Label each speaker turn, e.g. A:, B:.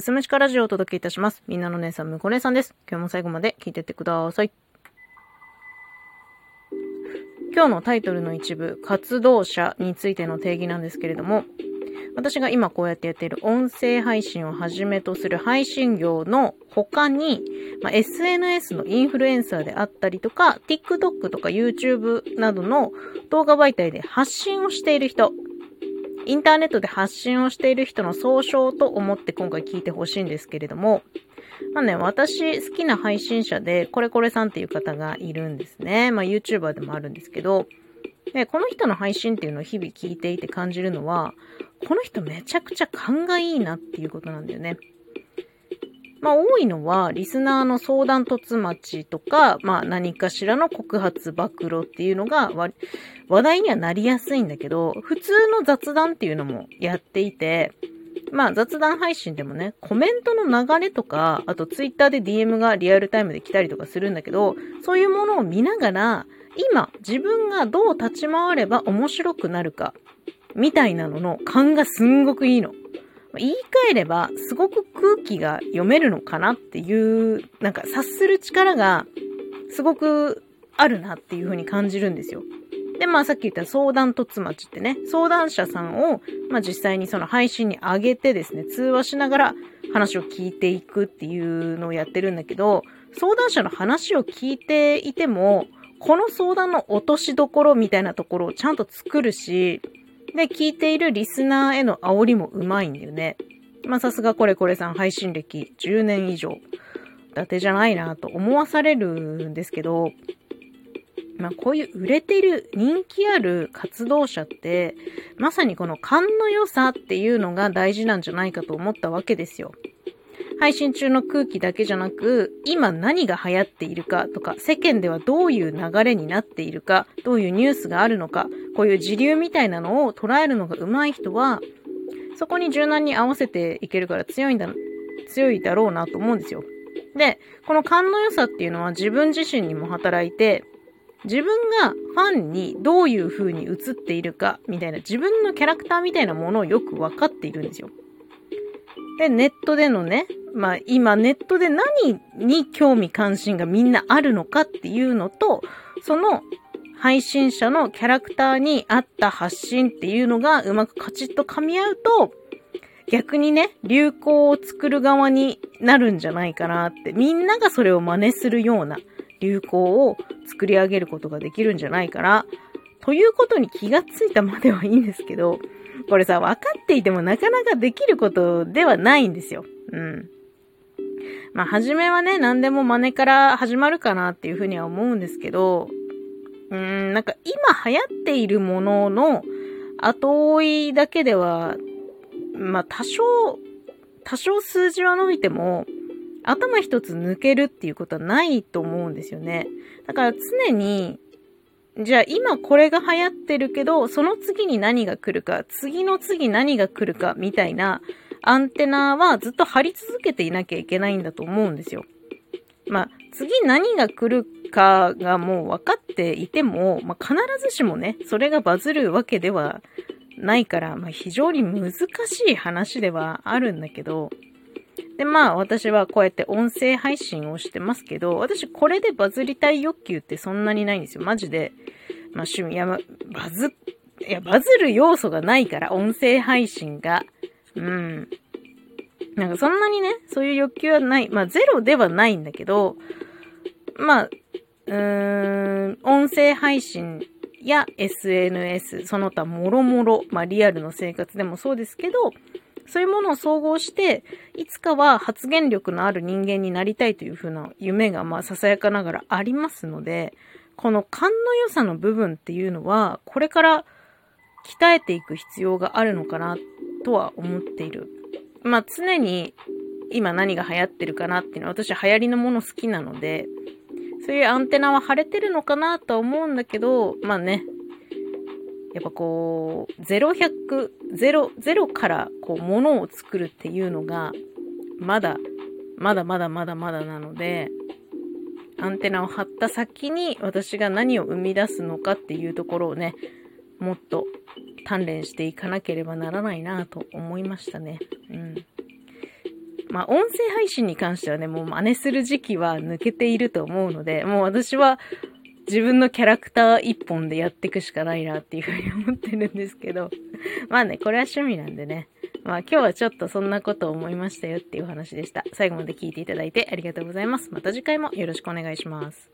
A: すすむちかラジオをお届けいたします。みんなの姉さん、むこ姉さんです。今日も最後まで聞いてってください。今日のタイトルの一部、活動者についての定義なんですけれども、私が今こうやってやっている音声配信をはじめとする配信業の他に、まあ、SNS のインフルエンサーであったりとか、TikTok とか YouTube などの動画媒体で発信をしている人、インターネットで発信をしている人の総称と思って今回聞いてほしいんですけれども、まあね、私好きな配信者で、これこれさんっていう方がいるんですね。まあ YouTuber でもあるんですけど、で、この人の配信っていうのを日々聞いていて感じるのは、この人めちゃくちゃ勘がいいなっていうことなんだよね。まあ多いのは、リスナーの相談突待ちとか、まあ何かしらの告発暴露っていうのが話題にはなりやすいんだけど、普通の雑談っていうのもやっていて、まあ雑談配信でもね、コメントの流れとか、あとツイッターで DM がリアルタイムで来たりとかするんだけど、そういうものを見ながら、今自分がどう立ち回れば面白くなるか、みたいなのの勘がすんごくいいの。言い換えれば、すごく空気が読めるのかなっていう、なんか察する力がすごくあるなっていう風に感じるんですよ。で、まあさっき言った相談突待ちってね、相談者さんを、まあ実際にその配信に上げてですね、通話しながら話を聞いていくっていうのをやってるんだけど、相談者の話を聞いていても、この相談の落としどころみたいなところをちゃんと作るし、で、聞いているリスナーへの煽りもうまいんだよね。まあさすがこれこれさん配信歴10年以上、伊達じゃないなと思わされるんですけど、まあこういう売れてる人気ある活動者って、まさにこの勘の良さっていうのが大事なんじゃないかと思ったわけですよ。配信中の空気だけじゃなく、今何が流行っているかとか、世間ではどういう流れになっているか、どういうニュースがあるのか、こういう時流みたいなのを捉えるのが上手い人は、そこに柔軟に合わせていけるから強いんだ、強いだろうなと思うんですよ。で、この勘の良さっていうのは自分自身にも働いて、自分がファンにどういう風に映っているかみたいな自分のキャラクターみたいなものをよくわかっているんですよ。で、ネットでのね、まあ今ネットで何に興味関心がみんなあるのかっていうのと、その配信者のキャラクターに合った発信っていうのがうまくカチッと噛み合うと、逆にね、流行を作る側になるんじゃないかなって、みんながそれを真似するような流行を作り上げることができるんじゃないかな、ということに気がついたまではいいんですけど、これさ、分かっていてもなかなかできることではないんですよ。うん。まあ、初めはね、何でも真似から始まるかなっていうふうには思うんですけど、うーん、なんか今流行っているものの後追いだけでは、まあ、多少、多少数字は伸びても、頭一つ抜けるっていうことはないと思うんですよね。だから常に、じゃあ今これが流行ってるけど、その次に何が来るか、次の次何が来るかみたいなアンテナはずっと張り続けていなきゃいけないんだと思うんですよ。まあ、次何が来るかがもう分かっていても、まあ、必ずしもね、それがバズるわけではないから、まあ、非常に難しい話ではあるんだけど、で、まあ私はこうやって音声配信をしてますけど、私これでバズりたい欲求ってそんなにないんですよ。マジで。まあ趣味、いや、バズ、いや、バズる要素がないから、音声配信が。うん。なんかそんなにね、そういう欲求はない。まあゼロではないんだけど、まあ、うーん、音声配信や SNS、その他もろもろ、まあリアルの生活でもそうですけど、そういうものを総合して、いつかは発言力のある人間になりたいというふうな夢が、まあ、ささやかながらありますので、この勘の良さの部分っていうのは、これから鍛えていく必要があるのかなとは思っている。まあ、常に今何が流行ってるかなっていうのは、私流行りのもの好きなので、そういうアンテナは腫れてるのかなとは思うんだけど、まあね、やっぱこう、0100 0、100、0、0からこう、ものを作るっていうのが、まだ、まだまだまだまだなので、アンテナを張った先に私が何を生み出すのかっていうところをね、もっと鍛錬していかなければならないなと思いましたね。うん。まあ、音声配信に関してはね、もう真似する時期は抜けていると思うので、もう私は自分のキャラクター一本でやっていくしかないなっていうふうに思ってるんですけど、まあね、これは趣味なんでね。まあ今日はちょっとそんなことを思いましたよっていう話でした。最後まで聞いていただいてありがとうございます。また次回もよろしくお願いします。